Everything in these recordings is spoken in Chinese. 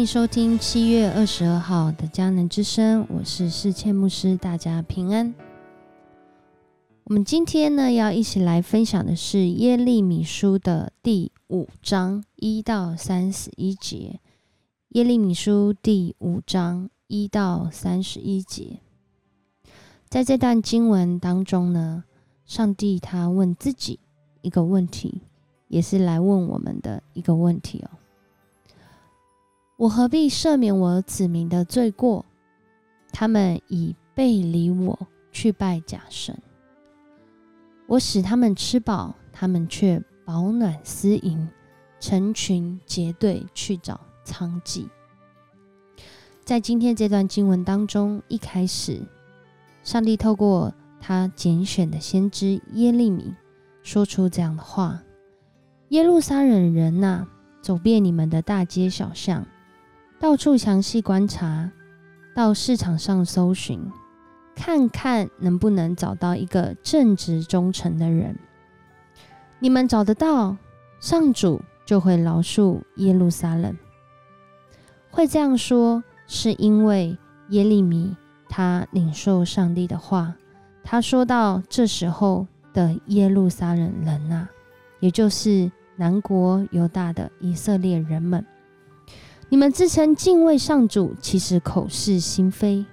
欢迎收听七月二十二号的迦南之声，我是世谦牧师，大家平安。我们今天呢，要一起来分享的是耶利米书的第五章一到三十一节。耶利米书第五章一到三十一节，在这段经文当中呢，上帝他问自己一个问题，也是来问我们的一个问题哦。我何必赦免我子民的罪过？他们已背离我去拜假神。我使他们吃饱，他们却饱暖思淫，成群结队去找娼妓。在今天这段经文当中，一开始，上帝透过他拣选的先知耶利米，说出这样的话：耶路撒冷人呐，走遍你们的大街小巷。到处详细观察，到市场上搜寻，看看能不能找到一个正直忠诚的人。你们找得到，上主就会饶恕耶路撒冷。会这样说，是因为耶利米他领受上帝的话。他说到这时候的耶路撒冷人啊，也就是南国犹大的以色列人们。你们自称敬畏上主，其实口是心非。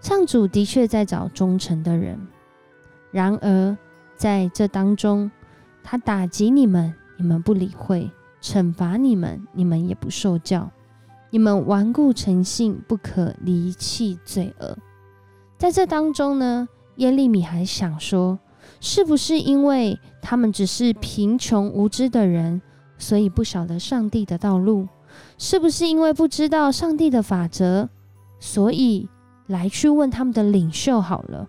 上主的确在找忠诚的人，然而在这当中，他打击你们，你们不理会；惩罚你们，你们也不受教。你们顽固诚信，不可离弃罪恶。在这当中呢，耶利米还想说：是不是因为他们只是贫穷无知的人，所以不晓得上帝的道路？是不是因为不知道上帝的法则，所以来去问他们的领袖好了？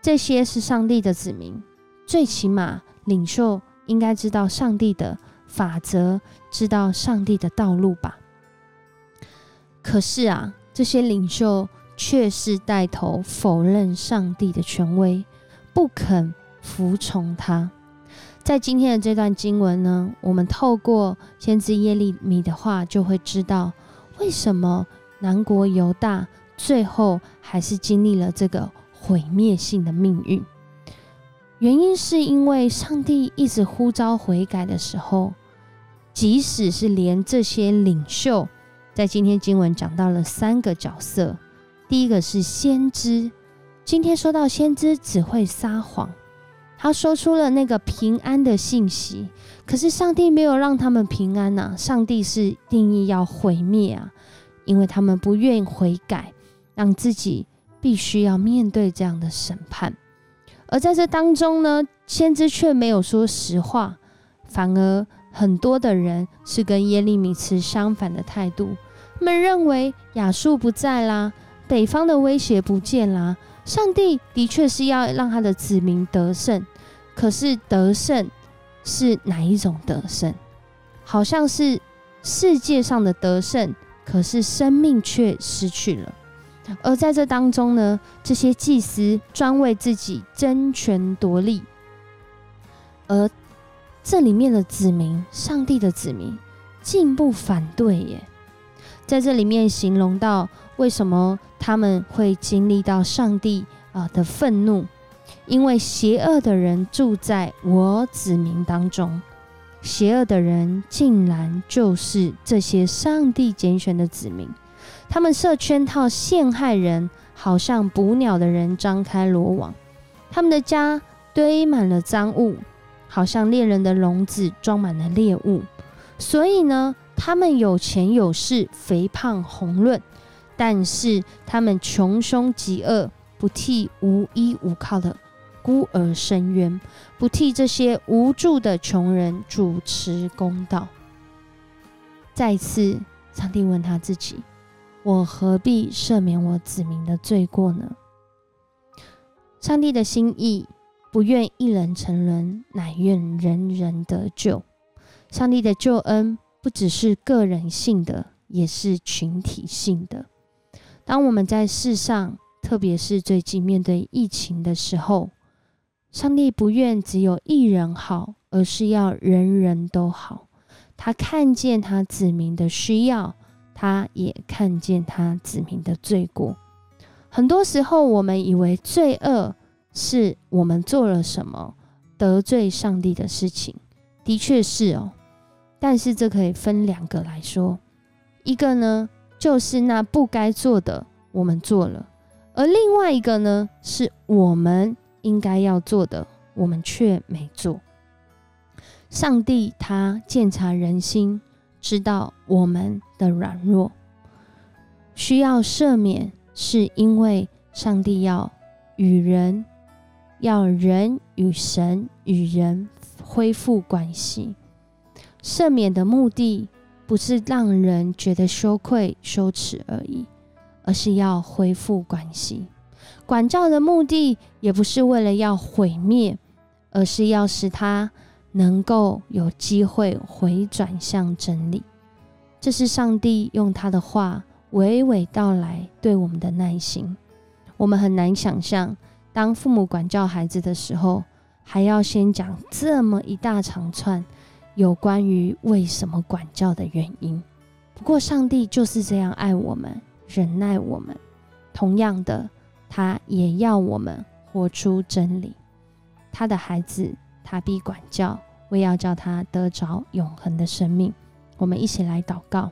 这些是上帝的子民，最起码领袖应该知道上帝的法则，知道上帝的道路吧？可是啊，这些领袖却是带头否认上帝的权威，不肯服从他。在今天的这段经文呢，我们透过先知耶利米的话，就会知道为什么南国犹大最后还是经历了这个毁灭性的命运。原因是因为上帝一直呼召悔改的时候，即使是连这些领袖，在今天经文讲到了三个角色，第一个是先知，今天说到先知只会撒谎。他说出了那个平安的信息，可是上帝没有让他们平安呐。上帝是定义要毁灭啊，因为他们不愿意悔改，让自己必须要面对这样的审判。而在这当中呢，先知却没有说实话，反而很多的人是跟耶利米持相反的态度。他们认为亚述不在啦，北方的威胁不见啦。上帝的确是要让他的子民得胜，可是得胜是哪一种得胜？好像是世界上的得胜，可是生命却失去了。而在这当中呢，这些祭司专为自己争权夺利，而这里面的子民，上帝的子民，竟不反对耶。在这里面形容到。为什么他们会经历到上帝啊的愤怒？因为邪恶的人住在我子民当中，邪恶的人竟然就是这些上帝拣选的子民。他们设圈套陷害人，好像捕鸟的人张开罗网。他们的家堆满了赃物，好像猎人的笼子装满了猎物。所以呢，他们有钱有势，肥胖红润。但是他们穷凶极恶，不替无依无靠的孤儿伸冤，不替这些无助的穷人主持公道。再次，上帝问他自己：我何必赦免我子民的罪过呢？上帝的心意不愿一人沉沦，乃愿人人得救。上帝的救恩不只是个人性的，也是群体性的。当我们在世上，特别是最近面对疫情的时候，上帝不愿只有一人好，而是要人人都好。他看见他子民的需要，他也看见他子民的罪过。很多时候，我们以为罪恶是我们做了什么得罪上帝的事情，的确是哦。但是这可以分两个来说，一个呢，就是那不该做的我们做了；而另外一个呢，是我们应该要做的，我们却没做。上帝他鉴察人心，知道我们的软弱，需要赦免，是因为上帝要与人，要人与神与人恢复关系。赦免的目的不是让人觉得羞愧、羞耻而已，而是要恢复关系。管教的目的也不是为了要毁灭，而是要使他。能够有机会回转向真理，这是上帝用他的话娓娓道来对我们的耐心。我们很难想象，当父母管教孩子的时候，还要先讲这么一大长串有关于为什么管教的原因。不过，上帝就是这样爱我们，忍耐我们。同样的，他也要我们活出真理。他的孩子。他必管教，为要叫他得着永恒的生命。我们一起来祷告，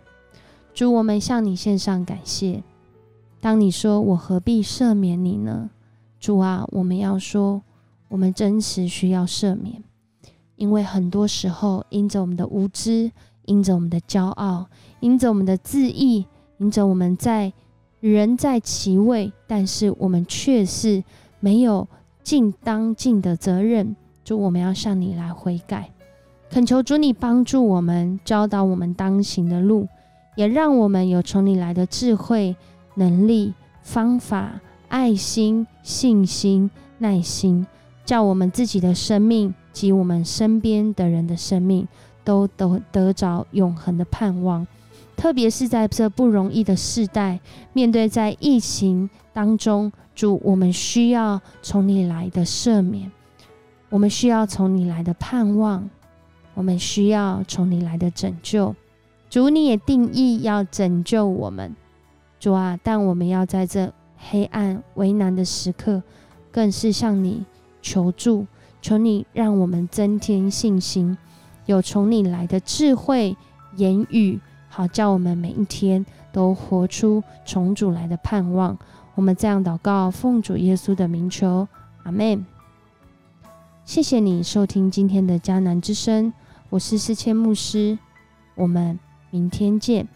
主，我们向你献上感谢。当你说我何必赦免你呢？主啊，我们要说，我们真实需要赦免，因为很多时候，因着我们的无知，因着我们的骄傲，因着我们的自义，因着我们在人在其位，但是我们却是没有尽当尽的责任。主，我们要向你来悔改，恳求主你帮助我们，教导我们当行的路，也让我们有从你来的智慧、能力、方法、爱心、信心、耐心，叫我们自己的生命及我们身边的人的生命都得得着永恒的盼望。特别是在这不容易的时代，面对在疫情当中，主，我们需要从你来的赦免。我们需要从你来的盼望，我们需要从你来的拯救。主，你也定义要拯救我们，主啊！但我们要在这黑暗为难的时刻，更是向你求助，求你让我们增添信心，有从你来的智慧言语，好叫我们每一天都活出从主来的盼望。我们这样祷告，奉主耶稣的名求，阿门。谢谢你收听今天的迦南之声，我是思谦牧师，我们明天见。